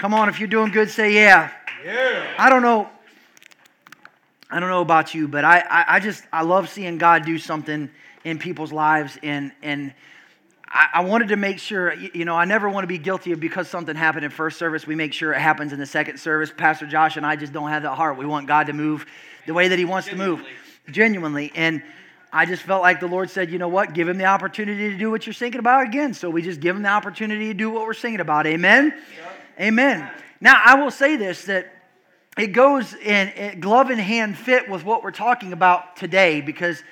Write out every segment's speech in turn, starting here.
Come on, if you're doing good, say yeah. Yeah. I don't know. I don't know about you, but I, I, I just I love seeing God do something in people's lives, and and I, I wanted to make sure. You, you know, I never want to be guilty of because something happened in first service. We make sure it happens in the second service. Pastor Josh and I just don't have that heart. We want God to move the way that He wants to move, genuinely, and. I just felt like the Lord said, you know what? Give him the opportunity to do what you're thinking about again. So we just give him the opportunity to do what we're singing about. Amen? Amen. Now, I will say this that it goes in, in glove in hand fit with what we're talking about today because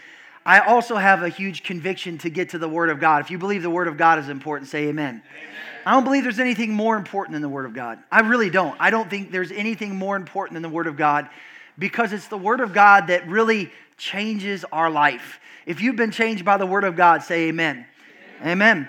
I also have a huge conviction to get to the Word of God. If you believe the Word of God is important, say amen. amen. I don't believe there's anything more important than the Word of God. I really don't. I don't think there's anything more important than the Word of God because it's the Word of God that really changes our life. If you've been changed by the Word of God, say amen. Amen. amen.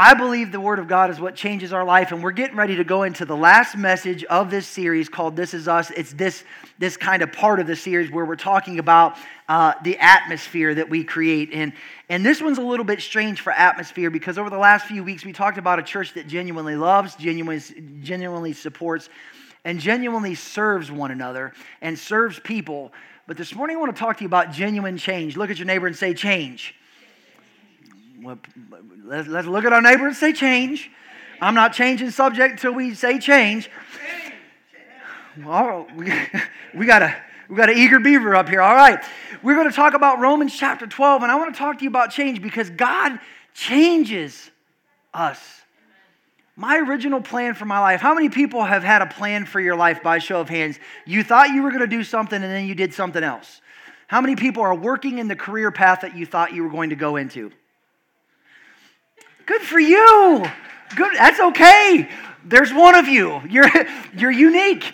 I believe the Word of God is what changes our life, and we're getting ready to go into the last message of this series called This Is Us. It's this, this kind of part of the series where we're talking about uh, the atmosphere that we create. And, and this one's a little bit strange for atmosphere because over the last few weeks, we talked about a church that genuinely loves, genuinely, genuinely supports, and genuinely serves one another and serves people. But this morning, I want to talk to you about genuine change. Look at your neighbor and say, Change. Let's, let's look at our neighbor and say, Change. I'm not changing subject until we say change. Well, we, we got a we got an eager beaver up here. All right. We're going to talk about Romans chapter 12, and I want to talk to you about change because God changes us. My original plan for my life. How many people have had a plan for your life by show of hands? You thought you were going to do something and then you did something else. How many people are working in the career path that you thought you were going to go into? Good for you. Good. That's okay. There's one of you. You're, you're unique.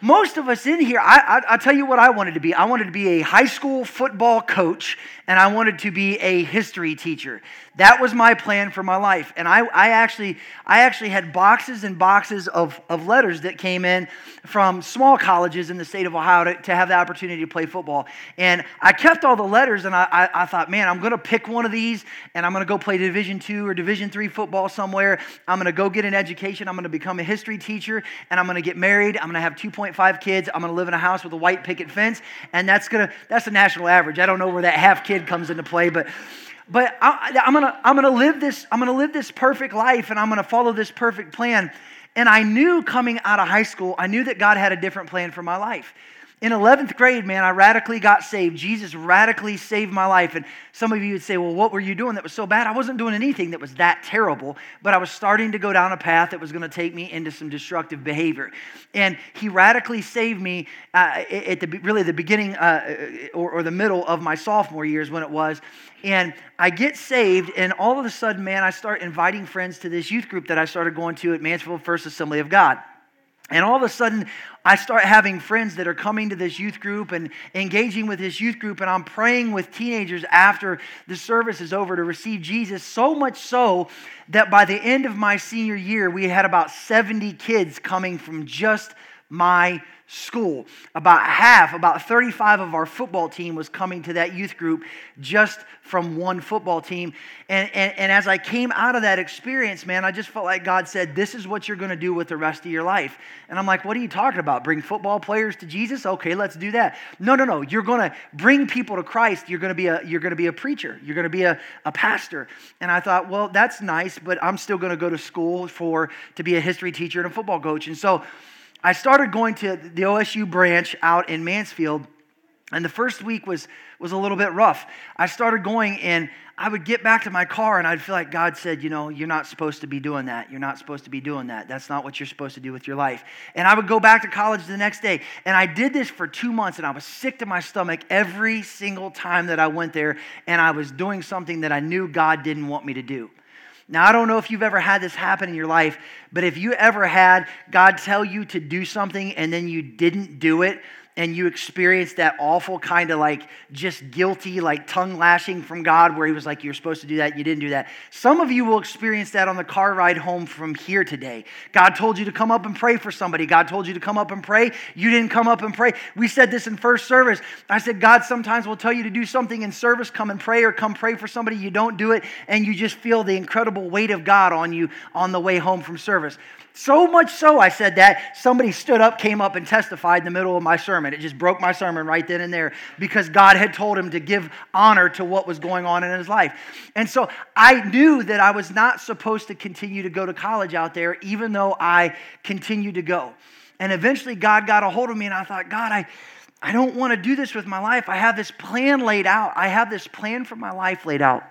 Most of us in here, I, I, will tell you what I wanted to be. I wanted to be a high school football coach and I wanted to be a history teacher. That was my plan for my life. And I, I, actually, I actually had boxes and boxes of, of letters that came in from small colleges in the state of Ohio to, to have the opportunity to play football. And I kept all the letters and I, I, I thought, man, I'm going to pick one of these and I'm going to go play Division two or Division three football somewhere. I'm going to go get an education. I'm going to become a history teacher and I'm going to get married. I'm going to have 2.5 kids. I'm going to live in a house with a white picket fence. And that's to, that's the national average. I don't know where that half kid kid comes into play, but but I, am gonna I'm gonna live this I'm gonna live this perfect life, and I'm gonna follow this perfect plan. And I knew coming out of high school, I knew that God had a different plan for my life. In 11th grade, man, I radically got saved. Jesus radically saved my life. And some of you would say, well, what were you doing that was so bad? I wasn't doing anything that was that terrible, but I was starting to go down a path that was going to take me into some destructive behavior. And he radically saved me uh, at the really the beginning uh, or, or the middle of my sophomore years when it was. And I get saved, and all of a sudden, man, I start inviting friends to this youth group that I started going to at Mansfield First Assembly of God. And all of a sudden, I start having friends that are coming to this youth group and engaging with this youth group, and I'm praying with teenagers after the service is over to receive Jesus. So much so that by the end of my senior year, we had about 70 kids coming from just my school. About half, about 35 of our football team was coming to that youth group just from one football team. And, and, and as I came out of that experience, man, I just felt like God said, This is what you're going to do with the rest of your life. And I'm like, What are you talking about? Bring football players to Jesus? Okay, let's do that. No, no, no. You're going to bring people to Christ. You're going to be a, you're going to be a preacher. You're going to be a, a pastor. And I thought, Well, that's nice, but I'm still going to go to school for to be a history teacher and a football coach. And so, I started going to the OSU branch out in Mansfield, and the first week was, was a little bit rough. I started going, and I would get back to my car, and I'd feel like God said, You know, you're not supposed to be doing that. You're not supposed to be doing that. That's not what you're supposed to do with your life. And I would go back to college the next day, and I did this for two months, and I was sick to my stomach every single time that I went there, and I was doing something that I knew God didn't want me to do. Now, I don't know if you've ever had this happen in your life, but if you ever had God tell you to do something and then you didn't do it, and you experienced that awful kind of like just guilty, like tongue lashing from God where He was like, You're supposed to do that, you didn't do that. Some of you will experience that on the car ride home from here today. God told you to come up and pray for somebody. God told you to come up and pray. You didn't come up and pray. We said this in first service. I said, God sometimes will tell you to do something in service, come and pray, or come pray for somebody. You don't do it, and you just feel the incredible weight of God on you on the way home from service. So much so, I said that somebody stood up, came up, and testified in the middle of my sermon. It just broke my sermon right then and there because God had told him to give honor to what was going on in his life. And so I knew that I was not supposed to continue to go to college out there, even though I continued to go. And eventually, God got a hold of me, and I thought, God, I. I don't want to do this with my life. I have this plan laid out. I have this plan for my life laid out.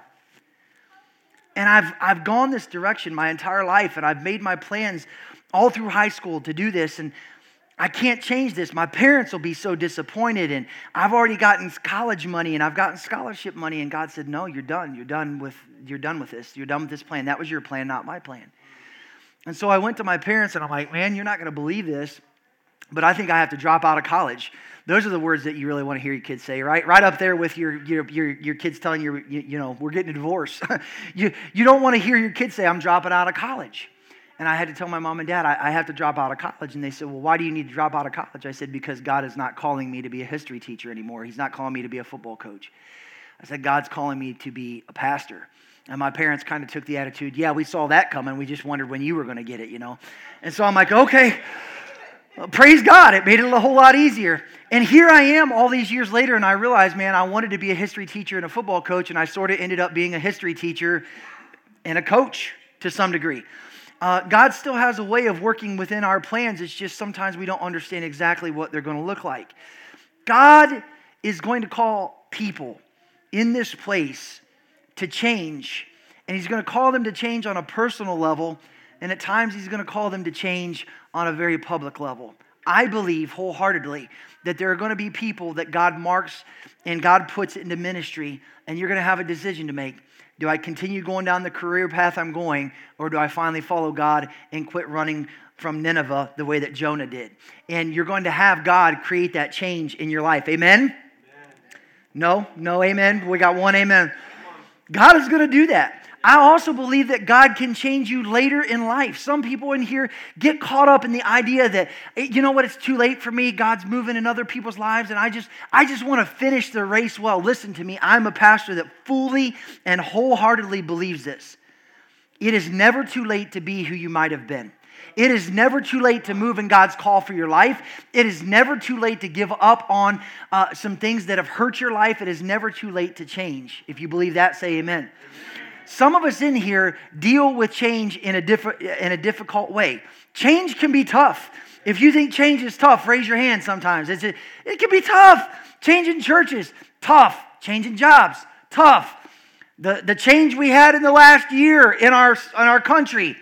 And I've, I've gone this direction my entire life, and I've made my plans all through high school to do this. And I can't change this. My parents will be so disappointed. And I've already gotten college money and I've gotten scholarship money. And God said, No, you're done. You're done with, you're done with this. You're done with this plan. That was your plan, not my plan. And so I went to my parents and I'm like, Man, you're not going to believe this, but I think I have to drop out of college. Those are the words that you really want to hear your kids say, right? Right up there with your, your, your, your kids telling you, you, know, we're getting a divorce. you, you don't want to hear your kids say, I'm dropping out of college. And I had to tell my mom and dad, I, I have to drop out of college. And they said, Well, why do you need to drop out of college? I said, Because God is not calling me to be a history teacher anymore. He's not calling me to be a football coach. I said, God's calling me to be a pastor. And my parents kind of took the attitude, Yeah, we saw that coming. We just wondered when you were going to get it, you know? And so I'm like, Okay. Well, praise God, it made it a whole lot easier. And here I am all these years later, and I realized, man, I wanted to be a history teacher and a football coach, and I sort of ended up being a history teacher and a coach to some degree. Uh, God still has a way of working within our plans. It's just sometimes we don't understand exactly what they're going to look like. God is going to call people in this place to change, and He's going to call them to change on a personal level, and at times He's going to call them to change on a very public level. I believe wholeheartedly that there are going to be people that God marks and God puts into ministry, and you're going to have a decision to make. Do I continue going down the career path I'm going, or do I finally follow God and quit running from Nineveh the way that Jonah did? And you're going to have God create that change in your life. Amen? amen. No? No, amen? We got one amen. God is going to do that. I also believe that God can change you later in life. Some people in here get caught up in the idea that, you know what, it's too late for me. God's moving in other people's lives, and I just, I just want to finish the race well. Listen to me. I'm a pastor that fully and wholeheartedly believes this. It is never too late to be who you might have been. It is never too late to move in God's call for your life. It is never too late to give up on uh, some things that have hurt your life. It is never too late to change. If you believe that, say amen. Some of us in here deal with change in a, diff- in a difficult way. Change can be tough. If you think change is tough, raise your hand sometimes. It's a, it can be tough. Changing churches, tough. Changing jobs, tough. The, the change we had in the last year in our, in our country,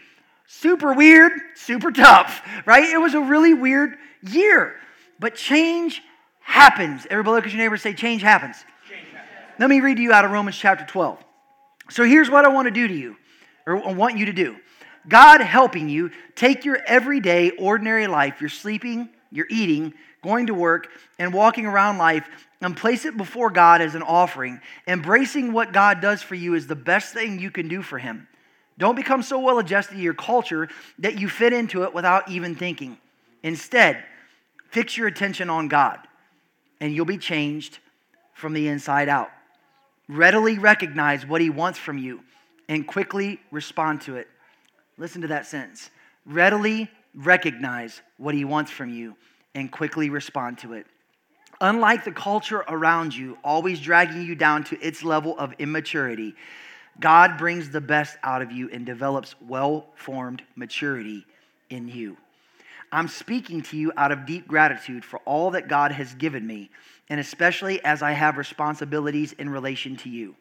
super weird, super tough, right? It was a really weird year. But change happens. Everybody look at your neighbor and say, Change happens. Change happens. Let me read to you out of Romans chapter 12. So here's what I want to do to you, or want you to do God helping you take your everyday, ordinary life, you're sleeping, you're eating, going to work, and walking around life, and place it before God as an offering. Embracing what God does for you is the best thing you can do for Him. Don't become so well adjusted to your culture that you fit into it without even thinking. Instead, fix your attention on God, and you'll be changed from the inside out. Readily recognize what he wants from you and quickly respond to it. Listen to that sentence. Readily recognize what he wants from you and quickly respond to it. Unlike the culture around you, always dragging you down to its level of immaturity, God brings the best out of you and develops well formed maturity in you. I'm speaking to you out of deep gratitude for all that God has given me and especially as I have responsibilities in relation to you.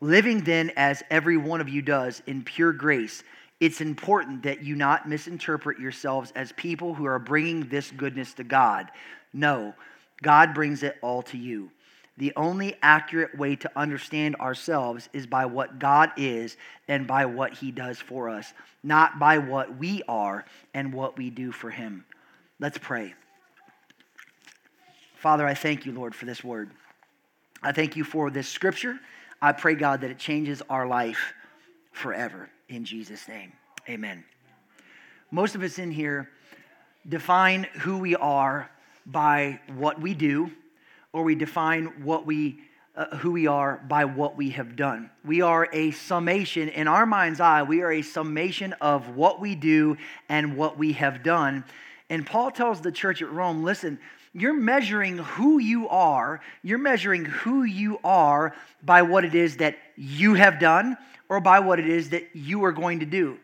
Living then, as every one of you does, in pure grace, it's important that you not misinterpret yourselves as people who are bringing this goodness to God. No, God brings it all to you. The only accurate way to understand ourselves is by what God is and by what He does for us, not by what we are and what we do for Him. Let's pray. Father, I thank you, Lord, for this word. I thank you for this scripture. I pray, God, that it changes our life forever. In Jesus' name, amen. Most of us in here define who we are by what we do, or we define what we uh, who we are by what we have done. We are a summation, in our mind's eye, we are a summation of what we do and what we have done. And Paul tells the church at Rome listen, you're measuring who you are, you're measuring who you are by what it is that you have done or by what it is that you are going to do.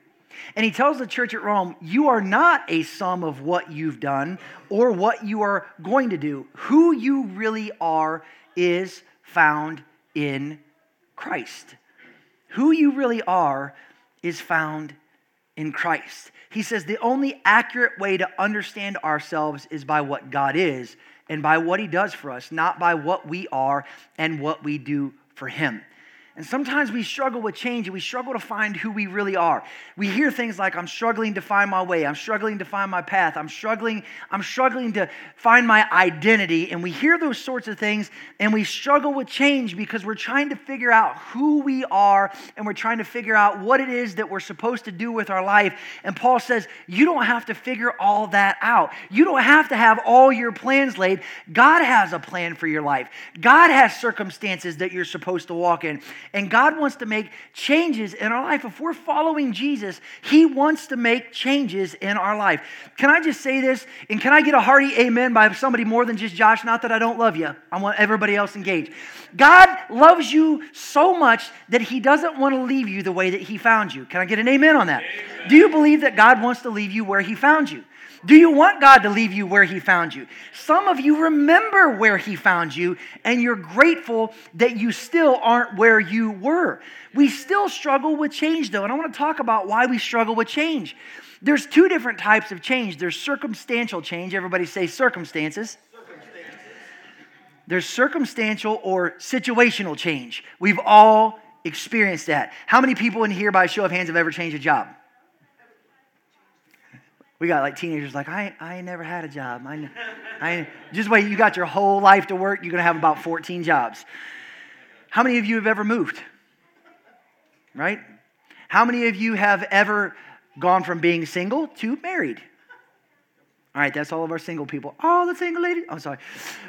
And he tells the church at Rome, You are not a sum of what you've done or what you are going to do. Who you really are is found in Christ. Who you really are is found in Christ. He says the only accurate way to understand ourselves is by what God is and by what He does for us, not by what we are and what we do for Him. And sometimes we struggle with change and we struggle to find who we really are. We hear things like, I'm struggling to find my way, I'm struggling to find my path, I'm struggling, I'm struggling to find my identity. And we hear those sorts of things and we struggle with change because we're trying to figure out who we are and we're trying to figure out what it is that we're supposed to do with our life. And Paul says, You don't have to figure all that out. You don't have to have all your plans laid. God has a plan for your life, God has circumstances that you're supposed to walk in. And God wants to make changes in our life. If we're following Jesus, He wants to make changes in our life. Can I just say this? And can I get a hearty amen by somebody more than just Josh? Not that I don't love you, I want everybody else engaged. God loves you so much that He doesn't want to leave you the way that He found you. Can I get an amen on that? Amen. Do you believe that God wants to leave you where He found you? Do you want God to leave you where He found you? Some of you remember where He found you, and you're grateful that you still aren't where you were. We still struggle with change, though, and I want to talk about why we struggle with change. There's two different types of change there's circumstantial change. Everybody say circumstances. There's circumstantial or situational change. We've all experienced that. How many people in here, by a show of hands, have ever changed a job? We got like teenagers like, I, I never had a job. I, I, just wait, you got your whole life to work, you're going to have about 14 jobs. How many of you have ever moved? Right? How many of you have ever gone from being single to married? All right, that's all of our single people. All the single ladies. I'm oh, sorry.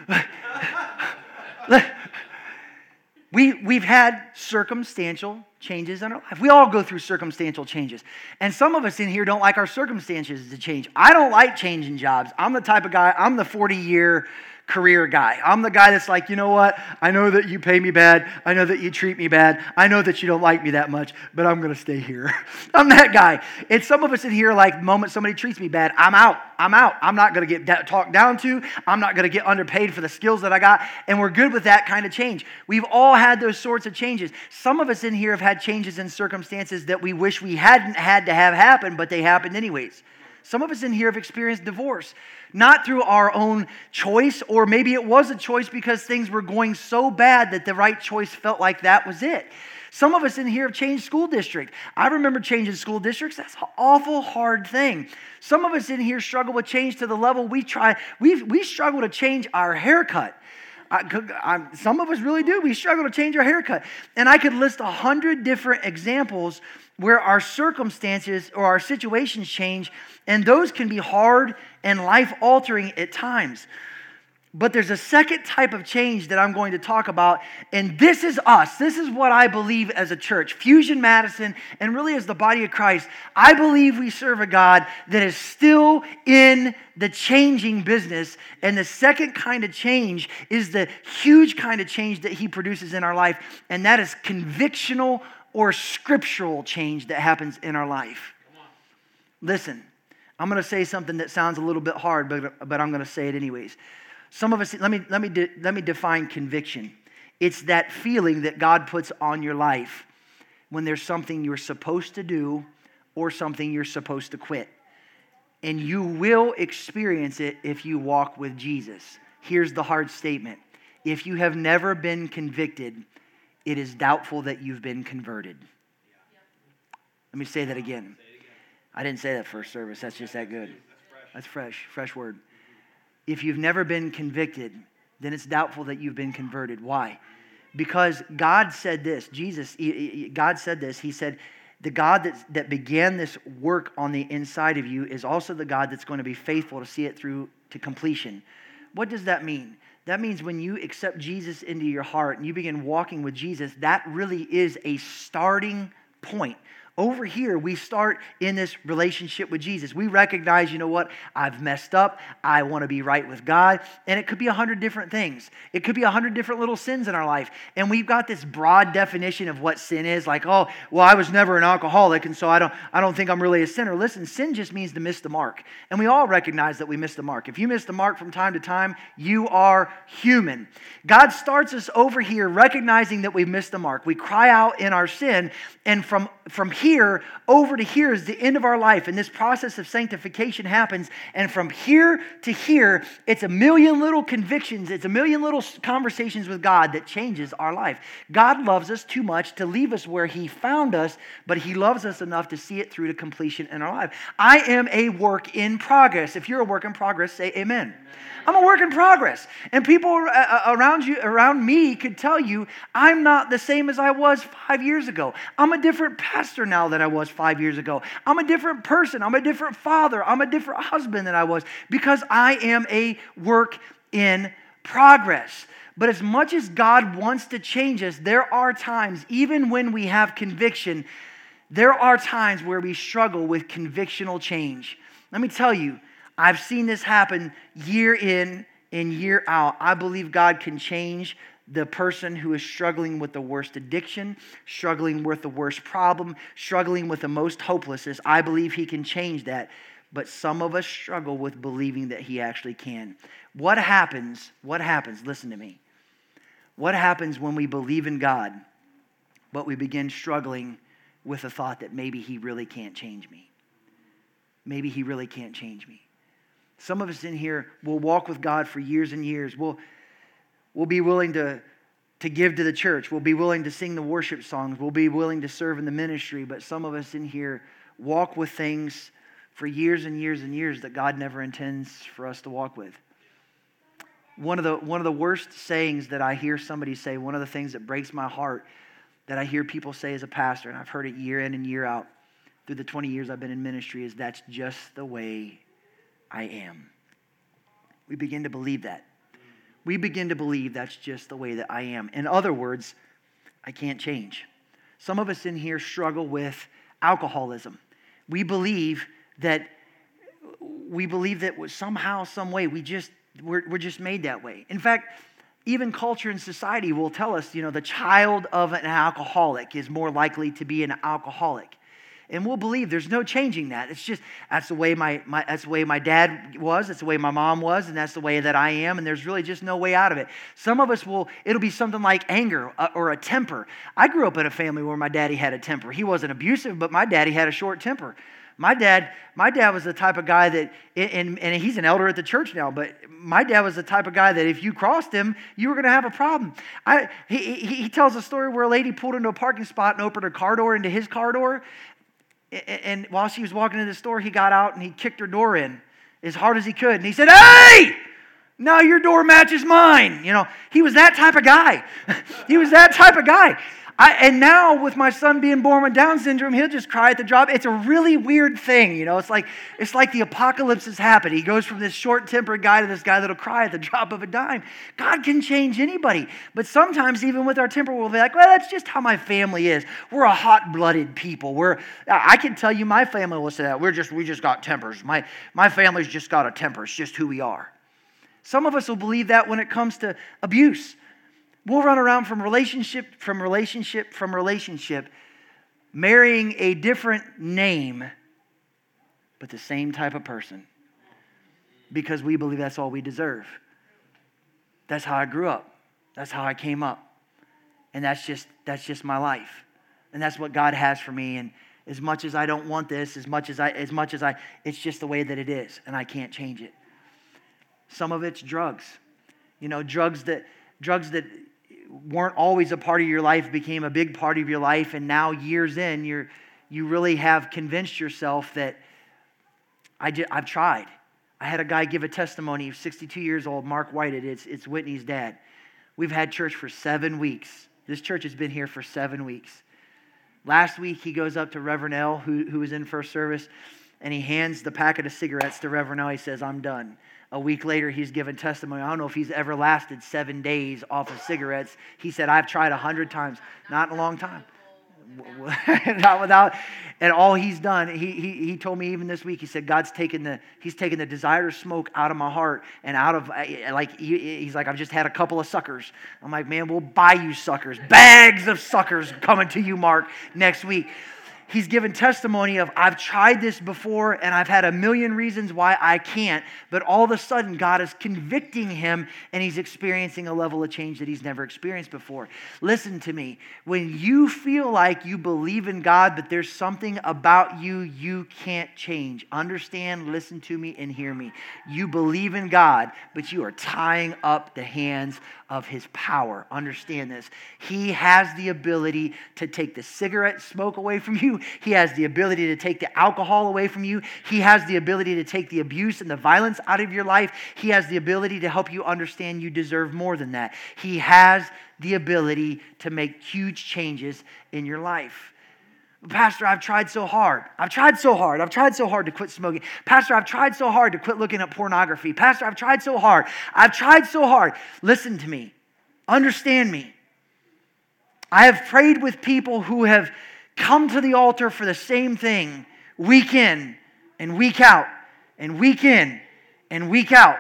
we, we've had circumstantial changes in our life. We all go through circumstantial changes. And some of us in here don't like our circumstances to change. I don't like changing jobs. I'm the type of guy, I'm the 40 year career guy. I'm the guy that's like, you know what? I know that you pay me bad. I know that you treat me bad. I know that you don't like me that much, but I'm going to stay here. I'm that guy. And some of us in here, like, the moment somebody treats me bad, I'm out. I'm out. I'm not going to get talked down to. I'm not going to get underpaid for the skills that I got. And we're good with that kind of change. We've all had those sorts of changes. Some of us in here have had changes in circumstances that we wish we hadn't had to have happen, but they happened anyways. Some of us in here have experienced divorce, not through our own choice, or maybe it was a choice because things were going so bad that the right choice felt like that was it. Some of us in here have changed school district. I remember changing school districts. That's an awful hard thing. Some of us in here struggle with change to the level we try, we, we struggle to change our haircut. I, I, some of us really do. We struggle to change our haircut. And I could list a hundred different examples where our circumstances or our situations change, and those can be hard and life altering at times. But there's a second type of change that I'm going to talk about, and this is us. This is what I believe as a church, Fusion Madison, and really as the body of Christ. I believe we serve a God that is still in the changing business. And the second kind of change is the huge kind of change that He produces in our life, and that is convictional or scriptural change that happens in our life. Listen, I'm going to say something that sounds a little bit hard, but, but I'm going to say it anyways. Some of us, let me, let, me de, let me define conviction. It's that feeling that God puts on your life when there's something you're supposed to do or something you're supposed to quit. And you will experience it if you walk with Jesus. Here's the hard statement if you have never been convicted, it is doubtful that you've been converted. Let me say that again. I didn't say that first service. That's just that good. That's fresh, fresh word if you've never been convicted, then it's doubtful that you've been converted. Why? Because God said this, Jesus, God said this. He said, the God that, that began this work on the inside of you is also the God that's going to be faithful to see it through to completion. What does that mean? That means when you accept Jesus into your heart and you begin walking with Jesus, that really is a starting point over here, we start in this relationship with Jesus. We recognize, you know what, I've messed up. I want to be right with God. And it could be a hundred different things. It could be a hundred different little sins in our life. And we've got this broad definition of what sin is, like, oh, well, I was never an alcoholic, and so I don't, I don't think I'm really a sinner. Listen, sin just means to miss the mark. And we all recognize that we miss the mark. If you miss the mark from time to time, you are human. God starts us over here recognizing that we've missed the mark. We cry out in our sin, and from, from here, here over to here is the end of our life. And this process of sanctification happens. And from here to here, it's a million little convictions, it's a million little conversations with God that changes our life. God loves us too much to leave us where He found us, but He loves us enough to see it through to completion in our life. I am a work in progress. If you're a work in progress, say amen. amen. I'm a work in progress. And people uh, uh, around you, around me could tell you I'm not the same as I was five years ago. I'm a different pastor now than I was five years ago. I'm a different person. I'm a different father. I'm a different husband than I was because I am a work in progress. But as much as God wants to change us, there are times, even when we have conviction, there are times where we struggle with convictional change. Let me tell you, I've seen this happen year in and year out. I believe God can change the person who is struggling with the worst addiction, struggling with the worst problem, struggling with the most hopelessness. I believe He can change that. But some of us struggle with believing that He actually can. What happens? What happens? Listen to me. What happens when we believe in God, but we begin struggling with the thought that maybe He really can't change me? Maybe He really can't change me. Some of us in here will walk with God for years and years. We'll, we'll be willing to, to give to the church. We'll be willing to sing the worship songs. We'll be willing to serve in the ministry. But some of us in here walk with things for years and years and years that God never intends for us to walk with. One of the, one of the worst sayings that I hear somebody say, one of the things that breaks my heart that I hear people say as a pastor, and I've heard it year in and year out through the 20 years I've been in ministry, is that's just the way I am. We begin to believe that. We begin to believe that's just the way that I am. In other words, I can't change. Some of us in here struggle with alcoholism. We believe that we believe that somehow, some way, we just we're, we're just made that way. In fact, even culture and society will tell us, you know, the child of an alcoholic is more likely to be an alcoholic and we'll believe there's no changing that. It's just that's the way my, my that's the way my dad was, that's the way my mom was, and that's the way that I am, and there's really just no way out of it. Some of us will it'll be something like anger uh, or a temper. I grew up in a family where my daddy had a temper. He wasn't abusive, but my daddy had a short temper. My dad, my dad was the type of guy that, and, and he's an elder at the church now, but my dad was the type of guy that if you crossed him, you were going to have a problem. I, he, he, he tells a story where a lady pulled into a parking spot and opened her car door into his car door, and while she was walking into the store, he got out and he kicked her door in as hard as he could. And he said, Hey! Now your door matches mine. You know, he was that type of guy. he was that type of guy. I, and now with my son being born with Down syndrome, he'll just cry at the drop. It's a really weird thing, you know. It's like it's like the apocalypse has happened. He goes from this short-tempered guy to this guy that'll cry at the drop of a dime. God can change anybody, but sometimes even with our temper, we'll be like, "Well, that's just how my family is. We're a hot-blooded people. We're I can tell you, my family will say that. We're just we just got tempers. My my family's just got a temper. It's just who we are." Some of us will believe that when it comes to abuse. We'll run around from relationship, from relationship, from relationship, marrying a different name, but the same type of person because we believe that's all we deserve. That's how I grew up. That's how I came up. And that's just that's just my life. And that's what God has for me and as much as I don't want this, as much as I as much as I it's just the way that it is and I can't change it. Some of it's drugs. You know, drugs that drugs that weren't always a part of your life became a big part of your life, and now years in, you're, you really have convinced yourself that I did, I've tried. I had a guy give a testimony, 62 years old, Mark Whited. It's, it's Whitney's dad. We've had church for seven weeks. This church has been here for seven weeks. Last week, he goes up to Reverend L, who, who was in first service, and he hands the packet of cigarettes to Reverend L. He says, I'm done. A week later, he's given testimony. I don't know if he's ever lasted seven days off of cigarettes. He said, I've tried a hundred times. Not in a long time. not without and all he's done he, he, he told me even this week he said god's taken the he's taken the desire to smoke out of my heart and out of like he, he's like i've just had a couple of suckers i'm like man we'll buy you suckers bags of suckers coming to you mark next week he's given testimony of I've tried this before and I've had a million reasons why I can't, but all of a sudden God is convicting him and he's experiencing a level of change that he's never experienced before. Listen to me. When you feel like you believe in God, but there's something about you you can't change, understand, listen to me, and hear me. You believe in God, but you are tying up the hands of his power. Understand this. He has the ability to take the cigarette smoke away from you, he has the ability to take the alcohol away from you, he has the ability to take the abuse and the violence out of your life, he has the ability to help you understand you deserve more than that. He has the ability to make huge changes in your life. Pastor, I've tried so hard. I've tried so hard. I've tried so hard to quit smoking. Pastor, I've tried so hard to quit looking at pornography. Pastor, I've tried so hard. I've tried so hard. Listen to me. Understand me. I have prayed with people who have come to the altar for the same thing week in and week out and week in and week out.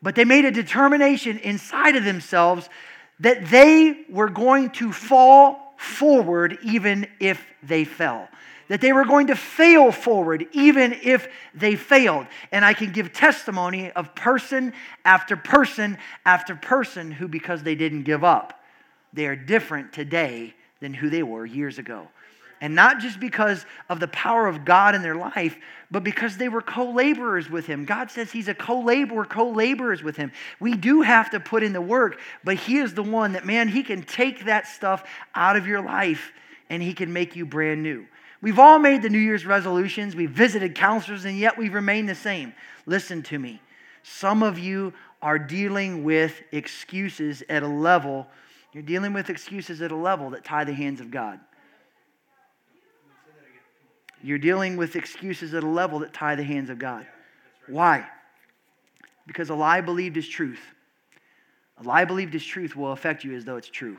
But they made a determination inside of themselves that they were going to fall forward even if they fell. That they were going to fail forward even if they failed. And I can give testimony of person after person after person who, because they didn't give up, they are different today than who they were years ago. And not just because of the power of God in their life, but because they were co laborers with Him. God says He's a co laborer, co laborers with Him. We do have to put in the work, but He is the one that, man, He can take that stuff out of your life and He can make you brand new. We've all made the New Year's resolutions, we've visited counselors, and yet we've remained the same. Listen to me. Some of you are dealing with excuses at a level, you're dealing with excuses at a level that tie the hands of God. You're dealing with excuses at a level that tie the hands of God. Why? Because a lie believed is truth. A lie believed is truth will affect you as though it's true.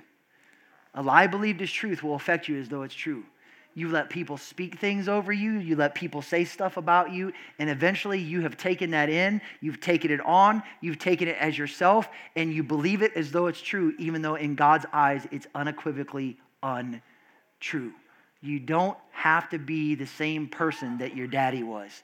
A lie believed is truth will affect you as though it's true. You let people speak things over you, you let people say stuff about you, and eventually you have taken that in, you've taken it on, you've taken it as yourself, and you believe it as though it's true, even though in God's eyes it's unequivocally untrue. You don't have to be the same person that your daddy was.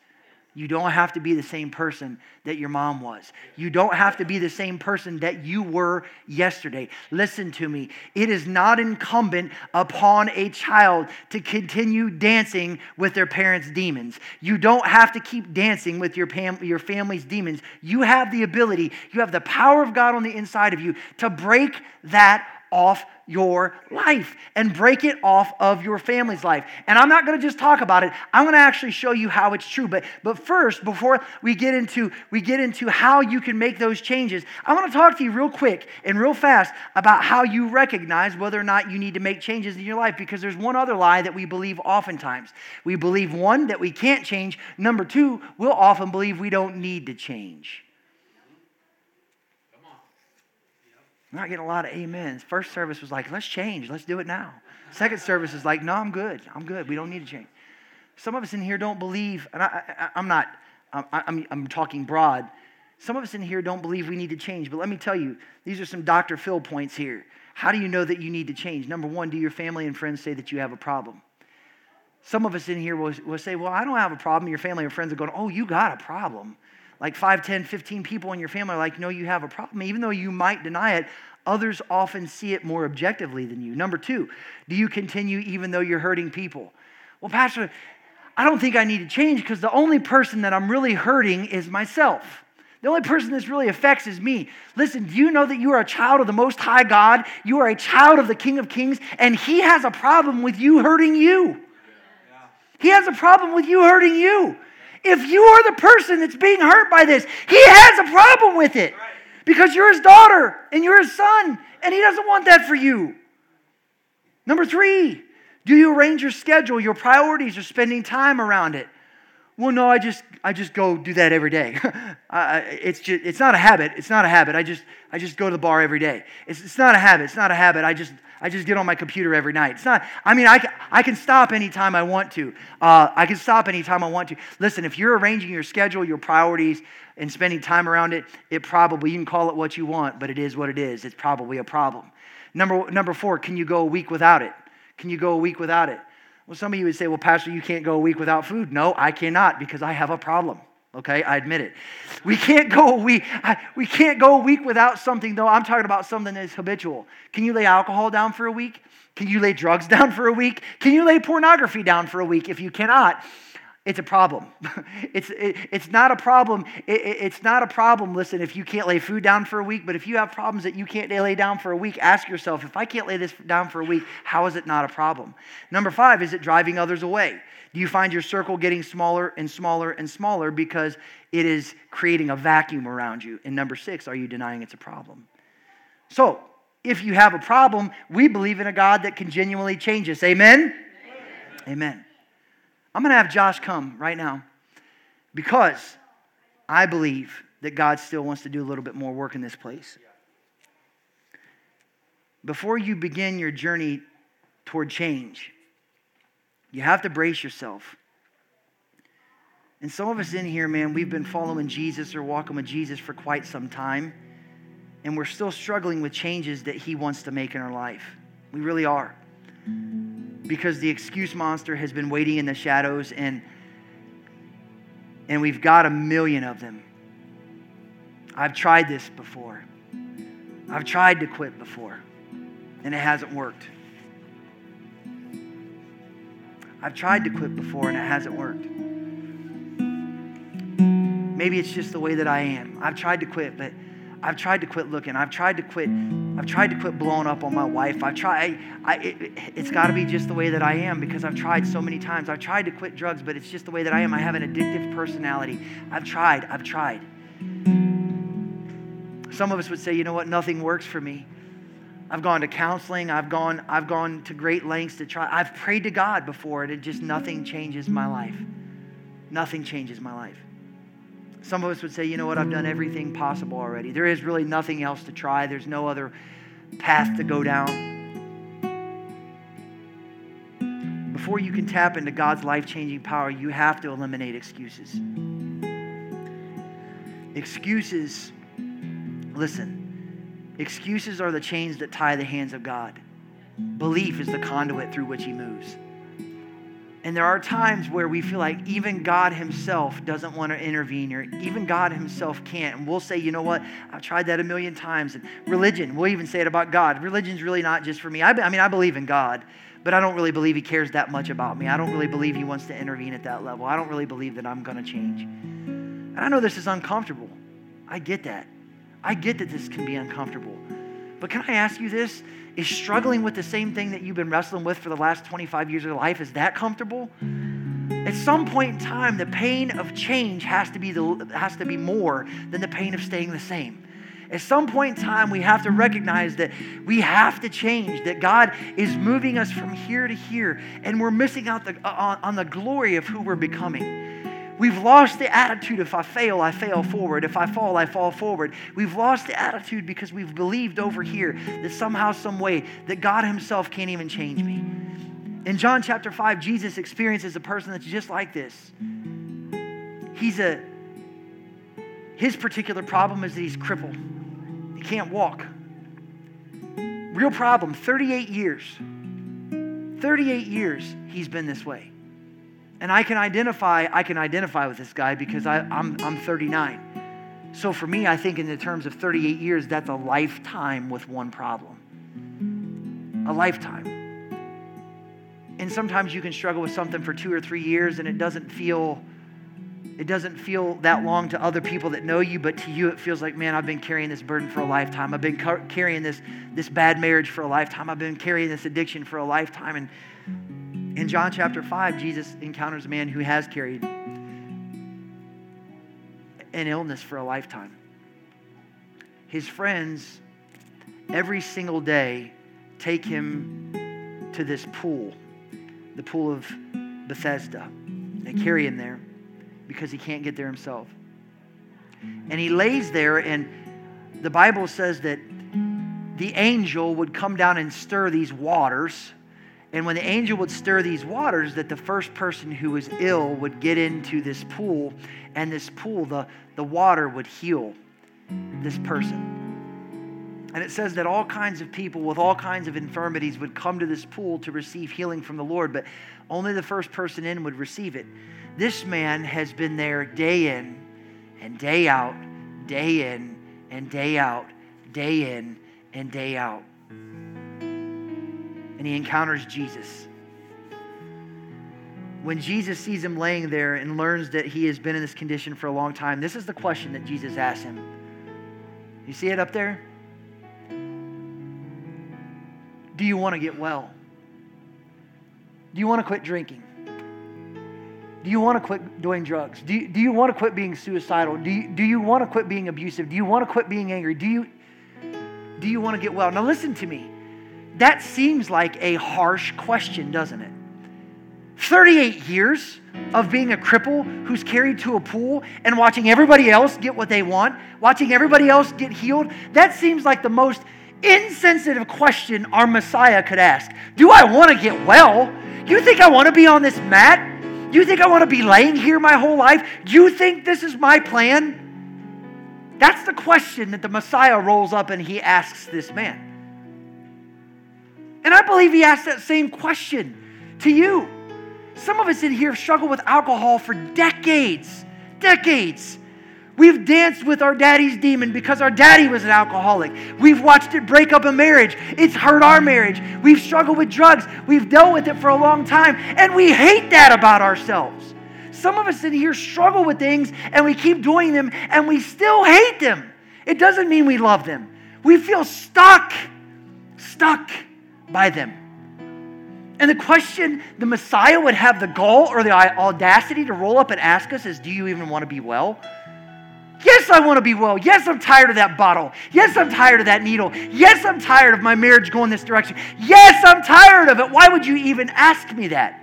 You don't have to be the same person that your mom was. You don't have to be the same person that you were yesterday. Listen to me. It is not incumbent upon a child to continue dancing with their parents' demons. You don't have to keep dancing with your, your family's demons. You have the ability, you have the power of God on the inside of you to break that off your life and break it off of your family's life. And I'm not going to just talk about it. I'm going to actually show you how it's true. But but first, before we get into we get into how you can make those changes, I want to talk to you real quick and real fast about how you recognize whether or not you need to make changes in your life because there's one other lie that we believe oftentimes. We believe one that we can't change. Number 2, we'll often believe we don't need to change. Not getting a lot of amens. First service was like, let's change, let's do it now. Second service is like, no, I'm good, I'm good, we don't need to change. Some of us in here don't believe, and I, am not, I'm, I'm, I'm talking broad. Some of us in here don't believe we need to change, but let me tell you, these are some Dr. Phil points here. How do you know that you need to change? Number one, do your family and friends say that you have a problem? Some of us in here will, will say, Well, I don't have a problem. Your family and friends are going, Oh, you got a problem like 5, 10, 15 people in your family are like, no, you have a problem. Even though you might deny it, others often see it more objectively than you. Number two, do you continue even though you're hurting people? Well, Pastor, I don't think I need to change because the only person that I'm really hurting is myself. The only person this really affects is me. Listen, do you know that you are a child of the Most High God? You are a child of the King of Kings, and He has a problem with you hurting you. He has a problem with you hurting you. If you are the person that's being hurt by this, he has a problem with it because you're his daughter and you're his son, and he doesn't want that for you. Number three, do you arrange your schedule, your priorities, or spending time around it? Well, no, I just I just go do that every day. it's just it's not a habit. It's not a habit. I just I just go to the bar every day. It's, it's not a habit. It's not a habit. I just I just get on my computer every night. It's not. I mean, I I can stop anytime I want to. Uh, I can stop anytime I want to. Listen, if you're arranging your schedule, your priorities, and spending time around it, it probably you can call it what you want, but it is what it is. It's probably a problem. Number number four, can you go a week without it? Can you go a week without it? Well, some of you would say, well, Pastor, you can't go a week without food. No, I cannot because I have a problem. Okay, I admit it. We can't go a week. I, we can't go a week without something, though. I'm talking about something that's habitual. Can you lay alcohol down for a week? Can you lay drugs down for a week? Can you lay pornography down for a week? If you cannot, it's a problem. it's, it, it's not a problem. It, it, it's not a problem, listen, if you can't lay food down for a week, but if you have problems that you can't lay down for a week, ask yourself, if I can't lay this down for a week, how is it not a problem? Number five, is it driving others away? Do you find your circle getting smaller and smaller and smaller because it is creating a vacuum around you? And number six, are you denying it's a problem? So, if you have a problem, we believe in a God that can genuinely change us. Amen? Amen. Amen. I'm going to have Josh come right now because I believe that God still wants to do a little bit more work in this place. Before you begin your journey toward change, you have to brace yourself. And some of us in here, man, we've been following Jesus or walking with Jesus for quite some time, and we're still struggling with changes that He wants to make in our life. We really are because the excuse monster has been waiting in the shadows and and we've got a million of them. I've tried this before. I've tried to quit before and it hasn't worked. I've tried to quit before and it hasn't worked. Maybe it's just the way that I am. I've tried to quit, but I've tried to quit looking. I've tried to quit. I've tried to quit blowing up on my wife. I've tried. I, I, it, it's got to be just the way that I am because I've tried so many times. I've tried to quit drugs, but it's just the way that I am. I have an addictive personality. I've tried. I've tried. Some of us would say, you know what? Nothing works for me. I've gone to counseling. I've gone. I've gone to great lengths to try. I've prayed to God before, and it just nothing changes my life. Nothing changes my life. Some of us would say, you know what, I've done everything possible already. There is really nothing else to try, there's no other path to go down. Before you can tap into God's life changing power, you have to eliminate excuses. Excuses, listen, excuses are the chains that tie the hands of God. Belief is the conduit through which He moves. And there are times where we feel like even God Himself doesn't want to intervene, or even God Himself can't. And we'll say, you know what? I've tried that a million times. And religion, we'll even say it about God. Religion's really not just for me. I, I mean, I believe in God, but I don't really believe He cares that much about me. I don't really believe He wants to intervene at that level. I don't really believe that I'm going to change. And I know this is uncomfortable. I get that. I get that this can be uncomfortable. But can I ask you this? Is struggling with the same thing that you've been wrestling with for the last 25 years of your life, is that comfortable? At some point in time, the pain of change has to be, the, has to be more than the pain of staying the same. At some point in time, we have to recognize that we have to change, that God is moving us from here to here, and we're missing out the, on, on the glory of who we're becoming. We've lost the attitude if I fail, I fail forward. If I fall, I fall forward. We've lost the attitude because we've believed over here that somehow, some way, that God Himself can't even change me. In John chapter 5, Jesus experiences a person that's just like this. He's a, his particular problem is that he's crippled, he can't walk. Real problem, 38 years. 38 years he's been this way. And I can identify, I can identify with this guy because I, I'm, I'm 39. So for me, I think in the terms of 38 years, that's a lifetime with one problem. A lifetime. And sometimes you can struggle with something for two or three years and it doesn't feel it doesn't feel that long to other people that know you, but to you it feels like, man, I've been carrying this burden for a lifetime. I've been carrying this, this bad marriage for a lifetime. I've been carrying this addiction for a lifetime. And in John chapter 5, Jesus encounters a man who has carried an illness for a lifetime. His friends, every single day, take him to this pool, the pool of Bethesda. They carry him there because he can't get there himself. And he lays there, and the Bible says that the angel would come down and stir these waters. And when the angel would stir these waters, that the first person who was ill would get into this pool, and this pool, the, the water would heal this person. And it says that all kinds of people with all kinds of infirmities would come to this pool to receive healing from the Lord, but only the first person in would receive it. This man has been there day in and day out, day in and day out, day in and day out. And he encounters Jesus. When Jesus sees him laying there and learns that he has been in this condition for a long time, this is the question that Jesus asks him. You see it up there? Do you want to get well? Do you want to quit drinking? Do you want to quit doing drugs? Do you, do you want to quit being suicidal? Do you, do you want to quit being abusive? Do you want to quit being angry? Do you, do you want to get well? Now, listen to me. That seems like a harsh question, doesn't it? 38 years of being a cripple who's carried to a pool and watching everybody else get what they want, watching everybody else get healed, that seems like the most insensitive question our Messiah could ask. Do I want to get well? You think I want to be on this mat? You think I want to be laying here my whole life? You think this is my plan? That's the question that the Messiah rolls up and he asks this man. And I believe he asked that same question to you. Some of us in here struggle with alcohol for decades, decades. We've danced with our daddy's demon because our daddy was an alcoholic. We've watched it break up a marriage. It's hurt our marriage. We've struggled with drugs. We've dealt with it for a long time. And we hate that about ourselves. Some of us in here struggle with things and we keep doing them and we still hate them. It doesn't mean we love them. We feel stuck, stuck by them. And the question the Messiah would have the gall or the audacity to roll up and ask us is Do you even want to be well? Yes, I want to be well. Yes, I'm tired of that bottle. Yes, I'm tired of that needle. Yes, I'm tired of my marriage going this direction. Yes, I'm tired of it. Why would you even ask me that?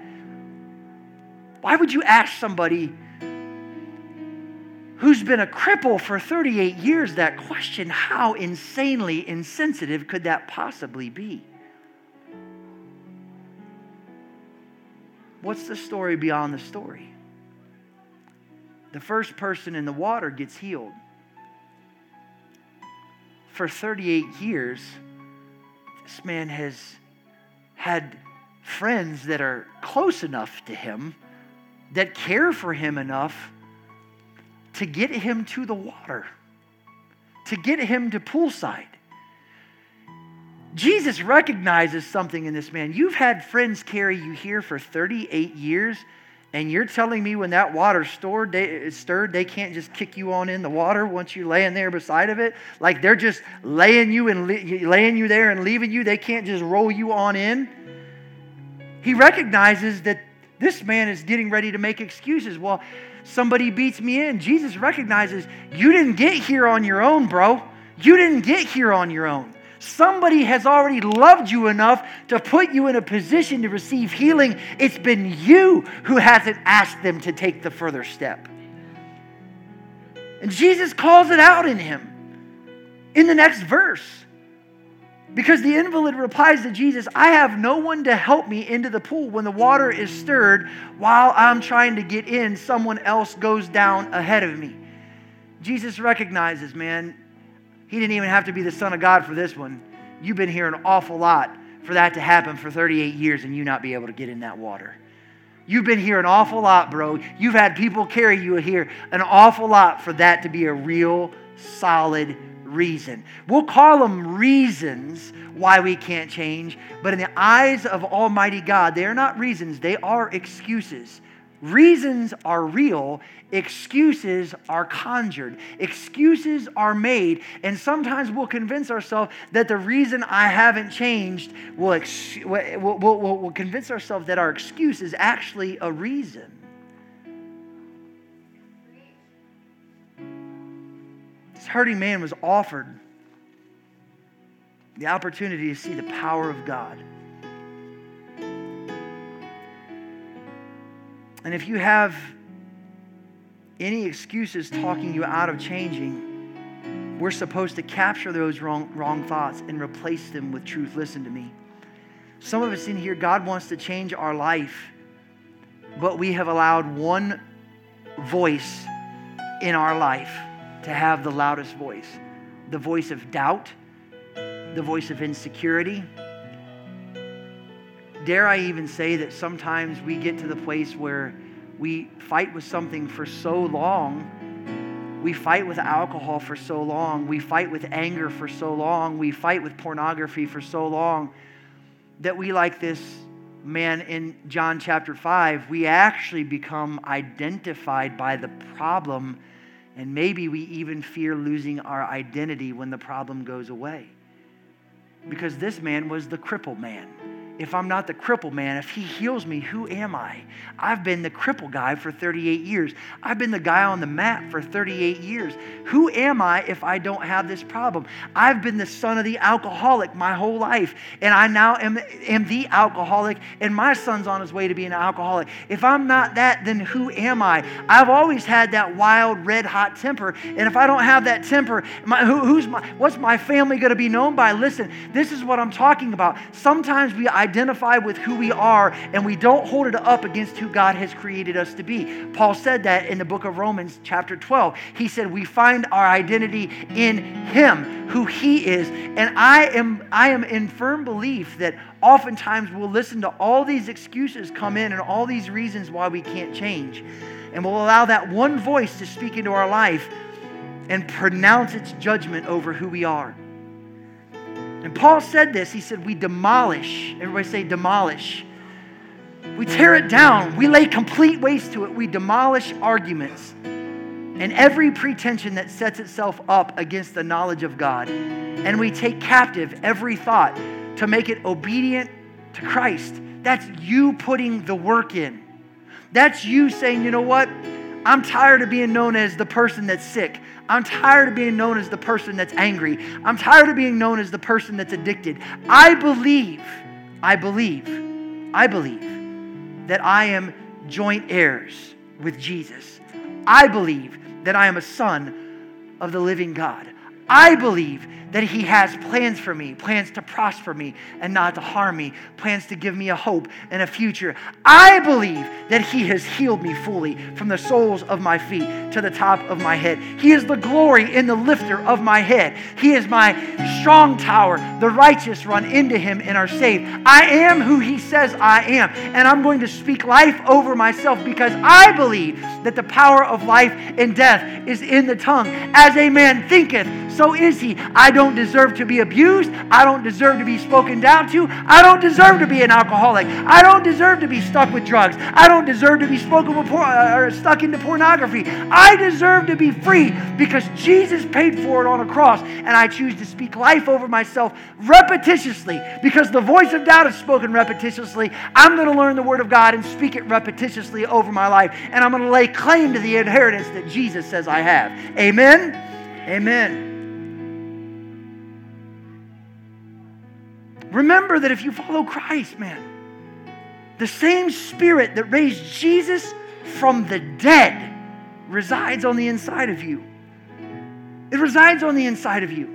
Why would you ask somebody who's been a cripple for 38 years that question? How insanely insensitive could that possibly be? What's the story beyond the story? the first person in the water gets healed. For 38 years, this man has had friends that are close enough to him, that care for him enough to get him to the water, to get him to poolside. Jesus recognizes something in this man. You've had friends carry you here for 38 years and you're telling me when that water is stirred, they can't just kick you on in the water once you're laying there beside of it? Like they're just laying you and laying you there and leaving you. They can't just roll you on in. He recognizes that this man is getting ready to make excuses. Well, somebody beats me in. Jesus recognizes you didn't get here on your own, bro. You didn't get here on your own. Somebody has already loved you enough to put you in a position to receive healing. It's been you who hasn't asked them to take the further step. And Jesus calls it out in him in the next verse. Because the invalid replies to Jesus, I have no one to help me into the pool when the water is stirred while I'm trying to get in. Someone else goes down ahead of me. Jesus recognizes, man, he didn't even have to be the Son of God for this one. You've been here an awful lot for that to happen for 38 years and you not be able to get in that water. You've been here an awful lot, bro. You've had people carry you here an awful lot for that to be a real solid reason. We'll call them reasons why we can't change, but in the eyes of Almighty God, they are not reasons, they are excuses. Reasons are real, excuses are conjured, excuses are made, and sometimes we'll convince ourselves that the reason I haven't changed will, ex- will, will, will, convince ourselves that our excuse is actually a reason. This hurting man was offered the opportunity to see the power of God. And if you have any excuses talking you out of changing, we're supposed to capture those wrong, wrong thoughts and replace them with truth. Listen to me. Some of us in here, God wants to change our life, but we have allowed one voice in our life to have the loudest voice the voice of doubt, the voice of insecurity. Dare I even say that sometimes we get to the place where we fight with something for so long. We fight with alcohol for so long. We fight with anger for so long. We fight with pornography for so long that we, like this man in John chapter 5, we actually become identified by the problem, and maybe we even fear losing our identity when the problem goes away. Because this man was the crippled man if I'm not the cripple man, if he heals me, who am I? I've been the cripple guy for 38 years. I've been the guy on the mat for 38 years. Who am I if I don't have this problem? I've been the son of the alcoholic my whole life, and I now am, am the alcoholic, and my son's on his way to being an alcoholic. If I'm not that, then who am I? I've always had that wild, red hot temper, and if I don't have that temper, my, who, who's my, what's my family going to be known by? Listen, this is what I'm talking about. Sometimes we identify with who we are and we don't hold it up against who God has created us to be. Paul said that in the book of Romans, chapter 12. He said, We find our identity in Him, who He is. And I am, I am in firm belief that oftentimes we'll listen to all these excuses come in and all these reasons why we can't change. And we'll allow that one voice to speak into our life and pronounce its judgment over who we are. And Paul said this. He said, We demolish. Everybody say, demolish. We tear it down. We lay complete waste to it. We demolish arguments and every pretension that sets itself up against the knowledge of God. And we take captive every thought to make it obedient to Christ. That's you putting the work in. That's you saying, you know what? I'm tired of being known as the person that's sick. I'm tired of being known as the person that's angry. I'm tired of being known as the person that's addicted. I believe, I believe, I believe that I am joint heirs with Jesus. I believe that I am a son of the living God. I believe that He has plans for me, plans to prosper me and not to harm me, plans to give me a hope and a future. I believe that He has healed me fully from the soles of my feet to the top of my head. He is the glory in the lifter of my head. He is my strong tower. The righteous run into Him and are saved. I am who He says I am, and I'm going to speak life over myself because I believe that the power of life and death is in the tongue. As a man thinketh, so is he. I don't don't deserve to be abused. I don't deserve to be spoken down to. I don't deserve to be an alcoholic. I don't deserve to be stuck with drugs. I don't deserve to be spoken with por- uh, or stuck into pornography. I deserve to be free because Jesus paid for it on a cross. And I choose to speak life over myself repetitiously because the voice of doubt is spoken repetitiously. I'm going to learn the word of God and speak it repetitiously over my life. And I'm going to lay claim to the inheritance that Jesus says I have. Amen. Amen. Remember that if you follow Christ, man, the same spirit that raised Jesus from the dead resides on the inside of you. It resides on the inside of you.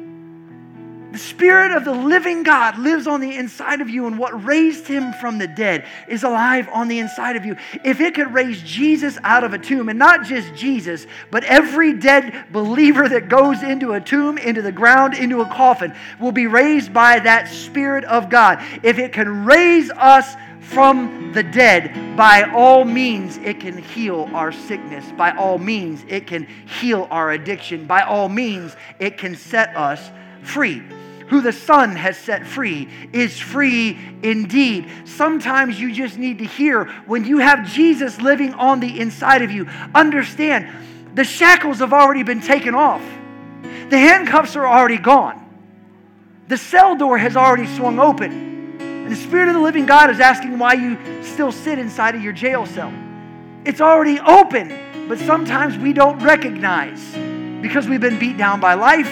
The Spirit of the living God lives on the inside of you, and what raised him from the dead is alive on the inside of you. If it could raise Jesus out of a tomb, and not just Jesus, but every dead believer that goes into a tomb, into the ground, into a coffin, will be raised by that Spirit of God. If it can raise us from the dead, by all means, it can heal our sickness. By all means, it can heal our addiction. By all means, it can set us free who the Son has set free is free indeed. Sometimes you just need to hear when you have Jesus living on the inside of you, understand the shackles have already been taken off, the handcuffs are already gone, the cell door has already swung open. And the Spirit of the living God is asking why you still sit inside of your jail cell. It's already open, but sometimes we don't recognize because we've been beat down by life,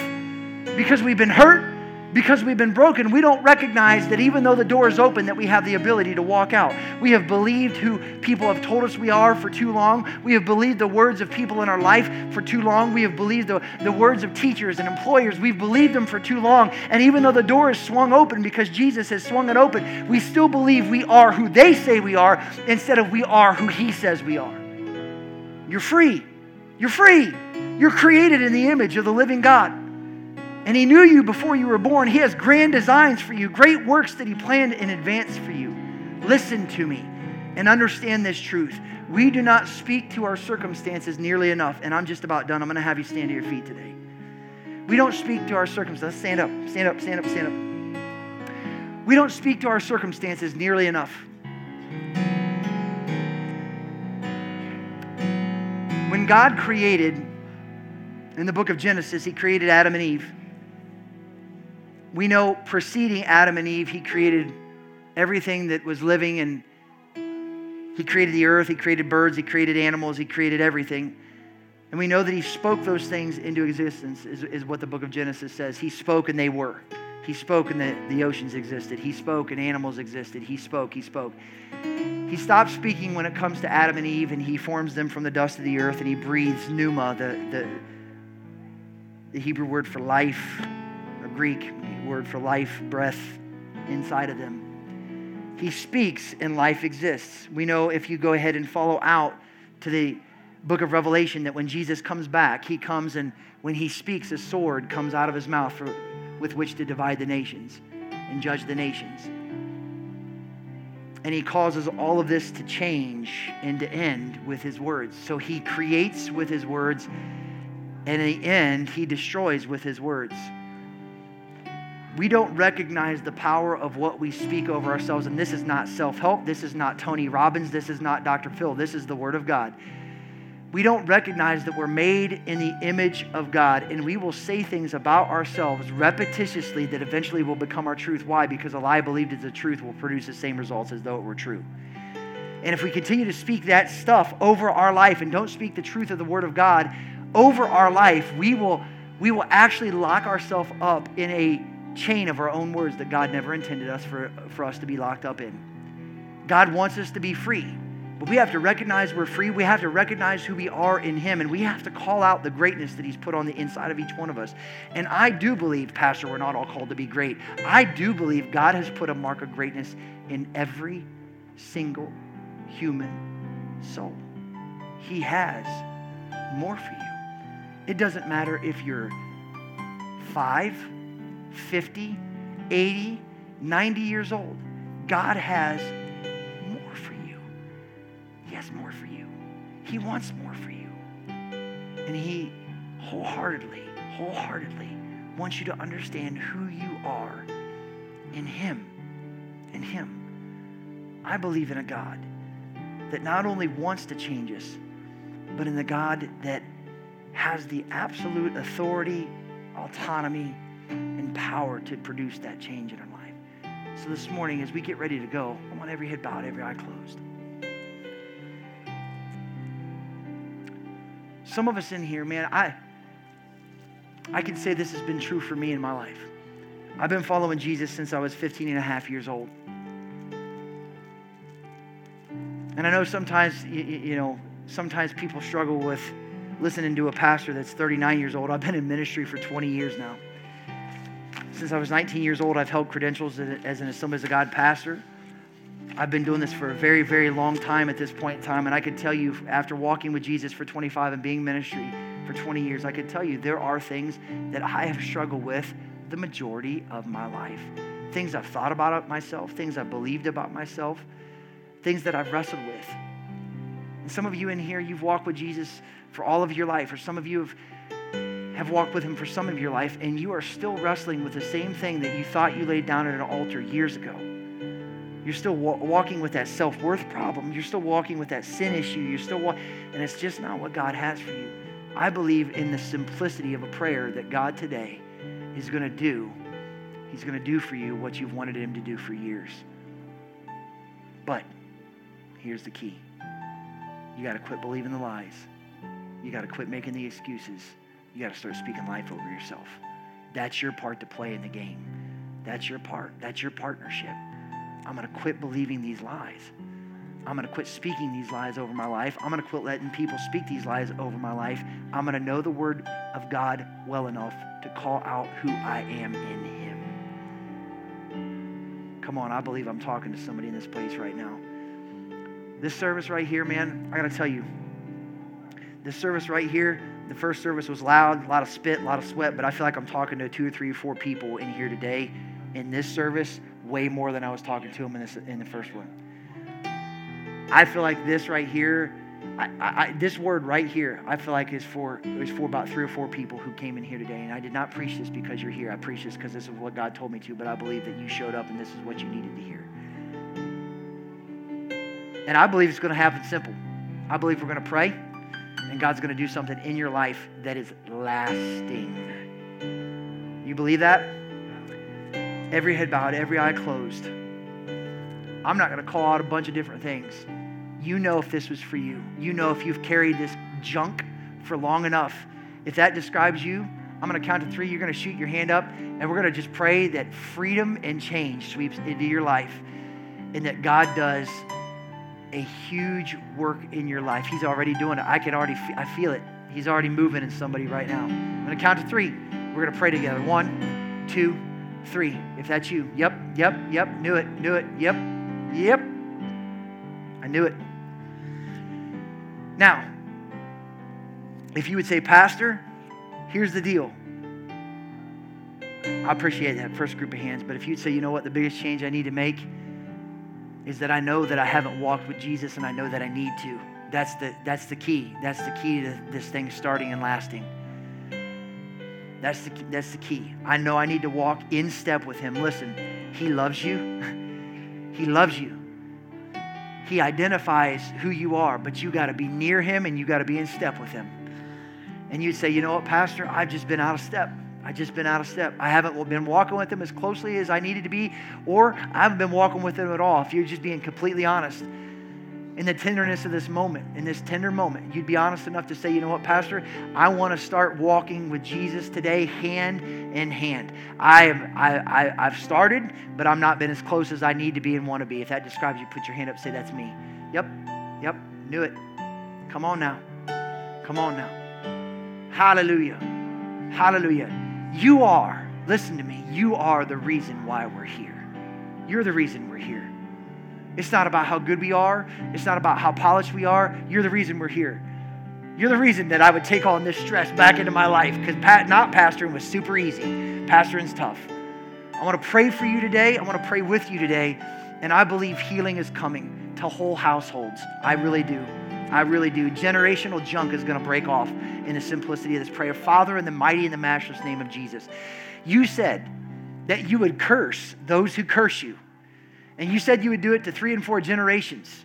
because we've been hurt, because we've been broken, we don't recognize that even though the door is open, that we have the ability to walk out. We have believed who people have told us we are for too long. We have believed the words of people in our life for too long. We have believed the, the words of teachers and employers. We've believed them for too long. And even though the door is swung open because Jesus has swung it open, we still believe we are who they say we are instead of we are who He says we are. You're free. You're free. You're created in the image of the living God. And He knew you before you were born. He has grand designs for you, great works that He planned in advance for you. Listen to me and understand this truth. We do not speak to our circumstances nearly enough. And I'm just about done. I'm going to have you stand to your feet today. We don't speak to our circumstances. Stand up, stand up, stand up, stand up. We don't speak to our circumstances nearly enough. When God created, in the book of Genesis, He created Adam and Eve. We know preceding Adam and Eve, he created everything that was living and he created the earth, he created birds, he created animals, he created everything. And we know that he spoke those things into existence, is, is what the book of Genesis says. He spoke and they were. He spoke and the, the oceans existed. He spoke and animals existed. He spoke, he spoke. He stops speaking when it comes to Adam and Eve and he forms them from the dust of the earth and he breathes pneuma, the, the, the Hebrew word for life, Greek word for life, breath inside of them. He speaks and life exists. We know if you go ahead and follow out to the book of Revelation that when Jesus comes back, he comes and when he speaks, a sword comes out of his mouth for, with which to divide the nations and judge the nations. And he causes all of this to change and to end with his words. So he creates with his words, and in the end, he destroys with his words we don't recognize the power of what we speak over ourselves. And this is not self help. This is not Tony Robbins. This is not Dr. Phil. This is the Word of God. We don't recognize that we're made in the image of God, and we will say things about ourselves repetitiously that eventually will become our truth. Why? Because a lie believed as a truth will produce the same results as though it were true. And if we continue to speak that stuff over our life and don't speak the truth of the Word of God over our life, we will, we will actually lock ourselves up in a chain of our own words that God never intended us for, for us to be locked up in. God wants us to be free, but we have to recognize we're free. We have to recognize who we are in Him, and we have to call out the greatness that He's put on the inside of each one of us. And I do believe, Pastor, we're not all called to be great. I do believe God has put a mark of greatness in every single human soul. He has more for you. It doesn't matter if you're five 50, 80, 90 years old. God has more for you. He has more for you. He wants more for you. And He wholeheartedly, wholeheartedly wants you to understand who you are in Him. In Him. I believe in a God that not only wants to change us, but in the God that has the absolute authority, autonomy, and power to produce that change in our life. So this morning, as we get ready to go, I want every head bowed, every eye closed. Some of us in here, man, I I can say this has been true for me in my life. I've been following Jesus since I was 15 and a half years old. And I know sometimes, you, you know, sometimes people struggle with listening to a pastor that's 39 years old. I've been in ministry for 20 years now. Since I was 19 years old, I've held credentials as an Assemblies of God pastor. I've been doing this for a very, very long time at this point in time. And I could tell you, after walking with Jesus for 25 and being ministry for 20 years, I could tell you there are things that I have struggled with the majority of my life. Things I've thought about myself, things I've believed about myself, things that I've wrestled with. And some of you in here, you've walked with Jesus for all of your life, or some of you have have walked with Him for some of your life, and you are still wrestling with the same thing that you thought you laid down at an altar years ago. You're still wa- walking with that self worth problem. You're still walking with that sin issue. You're still walking, and it's just not what God has for you. I believe in the simplicity of a prayer that God today is going to do. He's going to do for you what you've wanted Him to do for years. But here's the key you got to quit believing the lies, you got to quit making the excuses. You got to start speaking life over yourself. That's your part to play in the game. That's your part. That's your partnership. I'm going to quit believing these lies. I'm going to quit speaking these lies over my life. I'm going to quit letting people speak these lies over my life. I'm going to know the word of God well enough to call out who I am in Him. Come on, I believe I'm talking to somebody in this place right now. This service right here, man, I got to tell you, this service right here, the first service was loud, a lot of spit, a lot of sweat, but I feel like I'm talking to two or three or four people in here today in this service way more than I was talking to them in, this, in the first one. I feel like this right here, I, I, this word right here, I feel like is for is for about three or four people who came in here today. And I did not preach this because you're here. I preach this because this is what God told me to. But I believe that you showed up and this is what you needed to hear. And I believe it's going to happen simple. I believe we're going to pray, and God's going to do something in your life that is lasting. You believe that? Every head bowed, every eye closed. I'm not going to call out a bunch of different things. You know if this was for you. You know if you've carried this junk for long enough. If that describes you, I'm going to count to three. You're going to shoot your hand up, and we're going to just pray that freedom and change sweeps into your life and that God does a huge work in your life. He's already doing it. I can already I feel it. He's already moving in somebody right now. I'm going to count to three. We're going to pray together. One, two, three. If that's you. Yep, yep, yep. Knew it, knew it. Yep, yep. I knew it. Now, if you would say, Pastor, here's the deal. I appreciate that first group of hands, but if you'd say, you know what, the biggest change I need to make is that I know that I haven't walked with Jesus and I know that I need to. That's the, that's the key. That's the key to this thing starting and lasting. That's the, that's the key. I know I need to walk in step with Him. Listen, He loves you. he loves you. He identifies who you are, but you got to be near Him and you got to be in step with Him. And you'd say, you know what, Pastor, I've just been out of step. I've just been out of step. I haven't been walking with Him as closely as I needed to be, or I haven't been walking with Him at all. If you're just being completely honest in the tenderness of this moment, in this tender moment, you'd be honest enough to say, you know what, Pastor, I want to start walking with Jesus today, hand in hand. I have, I, I, I've started, but I'm not been as close as I need to be and want to be. If that describes you, put your hand up, say, that's me. Yep, yep, knew it. Come on now. Come on now. Hallelujah. Hallelujah. You are, listen to me, you are the reason why we're here. You're the reason we're here. It's not about how good we are. It's not about how polished we are. You're the reason we're here. You're the reason that I would take on this stress back into my life because not pastoring was super easy. Pastoring's tough. I want to pray for you today. I want to pray with you today. And I believe healing is coming to whole households. I really do. I really do. Generational junk is going to break off in the simplicity of this prayer. Father, in the mighty and the matchless name of Jesus, you said that you would curse those who curse you. And you said you would do it to three and four generations.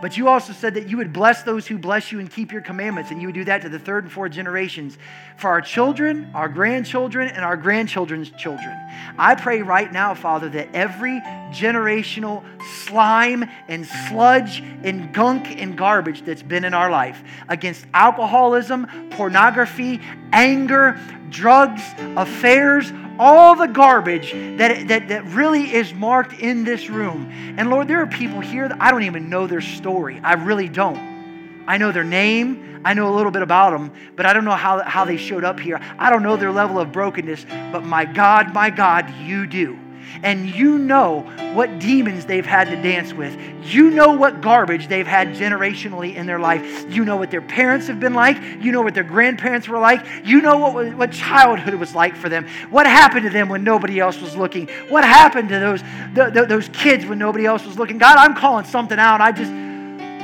But you also said that you would bless those who bless you and keep your commandments, and you would do that to the third and fourth generations for our children, our grandchildren, and our grandchildren's children. I pray right now, Father, that every generational slime and sludge and gunk and garbage that's been in our life against alcoholism, pornography, anger, drugs, affairs, all the garbage that, that, that really is marked in this room. And Lord, there are people here that I don't even know their story. I really don't. I know their name, I know a little bit about them, but I don't know how, how they showed up here. I don't know their level of brokenness, but my God, my God, you do and you know what demons they've had to dance with. You know what garbage they've had generationally in their life. You know what their parents have been like. You know what their grandparents were like. You know what, what childhood was like for them. What happened to them when nobody else was looking. What happened to those, the, the, those kids when nobody else was looking. God, I'm calling something out. I just,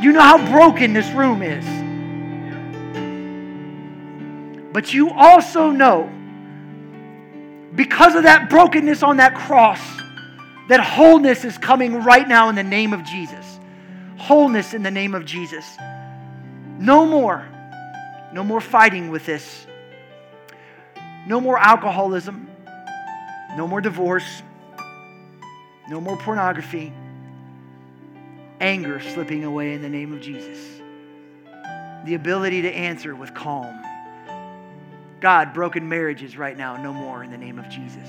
you know how broken this room is. But you also know because of that brokenness on that cross, that wholeness is coming right now in the name of Jesus. Wholeness in the name of Jesus. No more. No more fighting with this. No more alcoholism. No more divorce. No more pornography. Anger slipping away in the name of Jesus. The ability to answer with calm God, broken marriages right now, no more in the name of Jesus.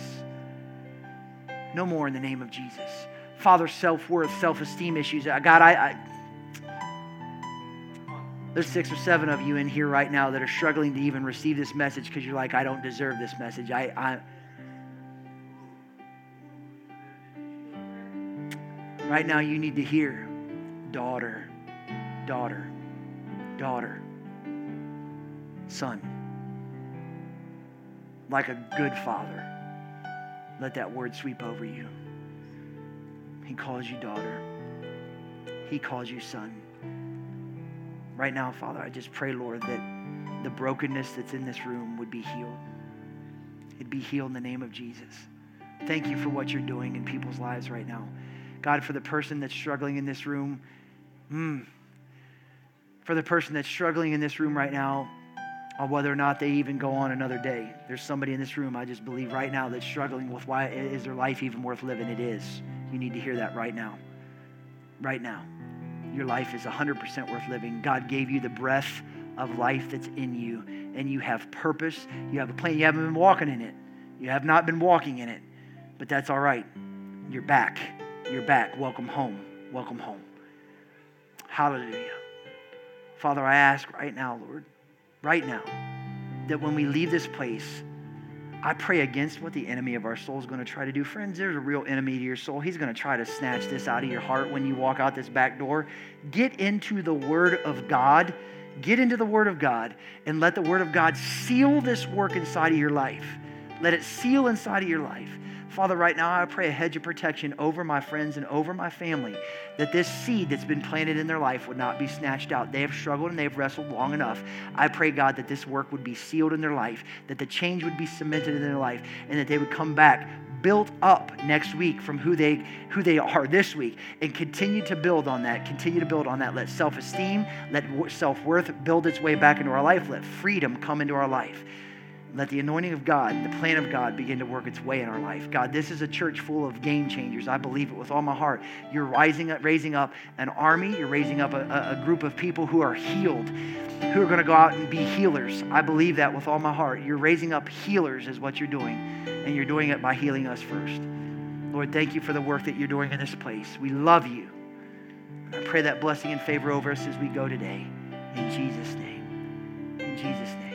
No more in the name of Jesus. Father, self worth, self esteem issues. Uh, God, I, I, there's six or seven of you in here right now that are struggling to even receive this message because you're like, I don't deserve this message. I, I, right now, you need to hear, daughter, daughter, daughter, son. Like a good father, let that word sweep over you. He calls you daughter. He calls you son. Right now, Father, I just pray, Lord, that the brokenness that's in this room would be healed. It'd be healed in the name of Jesus. Thank you for what you're doing in people's lives right now. God, for the person that's struggling in this room, mm, for the person that's struggling in this room right now, on whether or not they even go on another day. There's somebody in this room, I just believe right now, that's struggling with why is their life even worth living? It is. You need to hear that right now. Right now. Your life is 100% worth living. God gave you the breath of life that's in you, and you have purpose. You have a plan. You haven't been walking in it. You have not been walking in it, but that's all right. You're back. You're back. Welcome home. Welcome home. Hallelujah. Father, I ask right now, Lord, right now, that when we leave this place, I pray against what the enemy of our soul is going to try to do. Friends, there's a real enemy to your soul. He's going to try to snatch this out of your heart when you walk out this back door. Get into the Word of God. Get into the Word of God and let the Word of God seal this work inside of your life. Let it seal inside of your life. Father, right now I pray a hedge of protection over my friends and over my family that this seed that's been planted in their life would not be snatched out. They have struggled and they've wrestled long enough. I pray, God, that this work would be sealed in their life, that the change would be cemented in their life, and that they would come back built up next week from who they who they are this week and continue to build on that continue to build on that let self-esteem let self-worth build its way back into our life let freedom come into our life let the anointing of God, the plan of God begin to work its way in our life. God, this is a church full of game changers. I believe it with all my heart. You're rising up, raising up an army. You're raising up a, a group of people who are healed, who are going to go out and be healers. I believe that with all my heart. You're raising up healers, is what you're doing. And you're doing it by healing us first. Lord, thank you for the work that you're doing in this place. We love you. I pray that blessing and favor over us as we go today. In Jesus' name. In Jesus' name.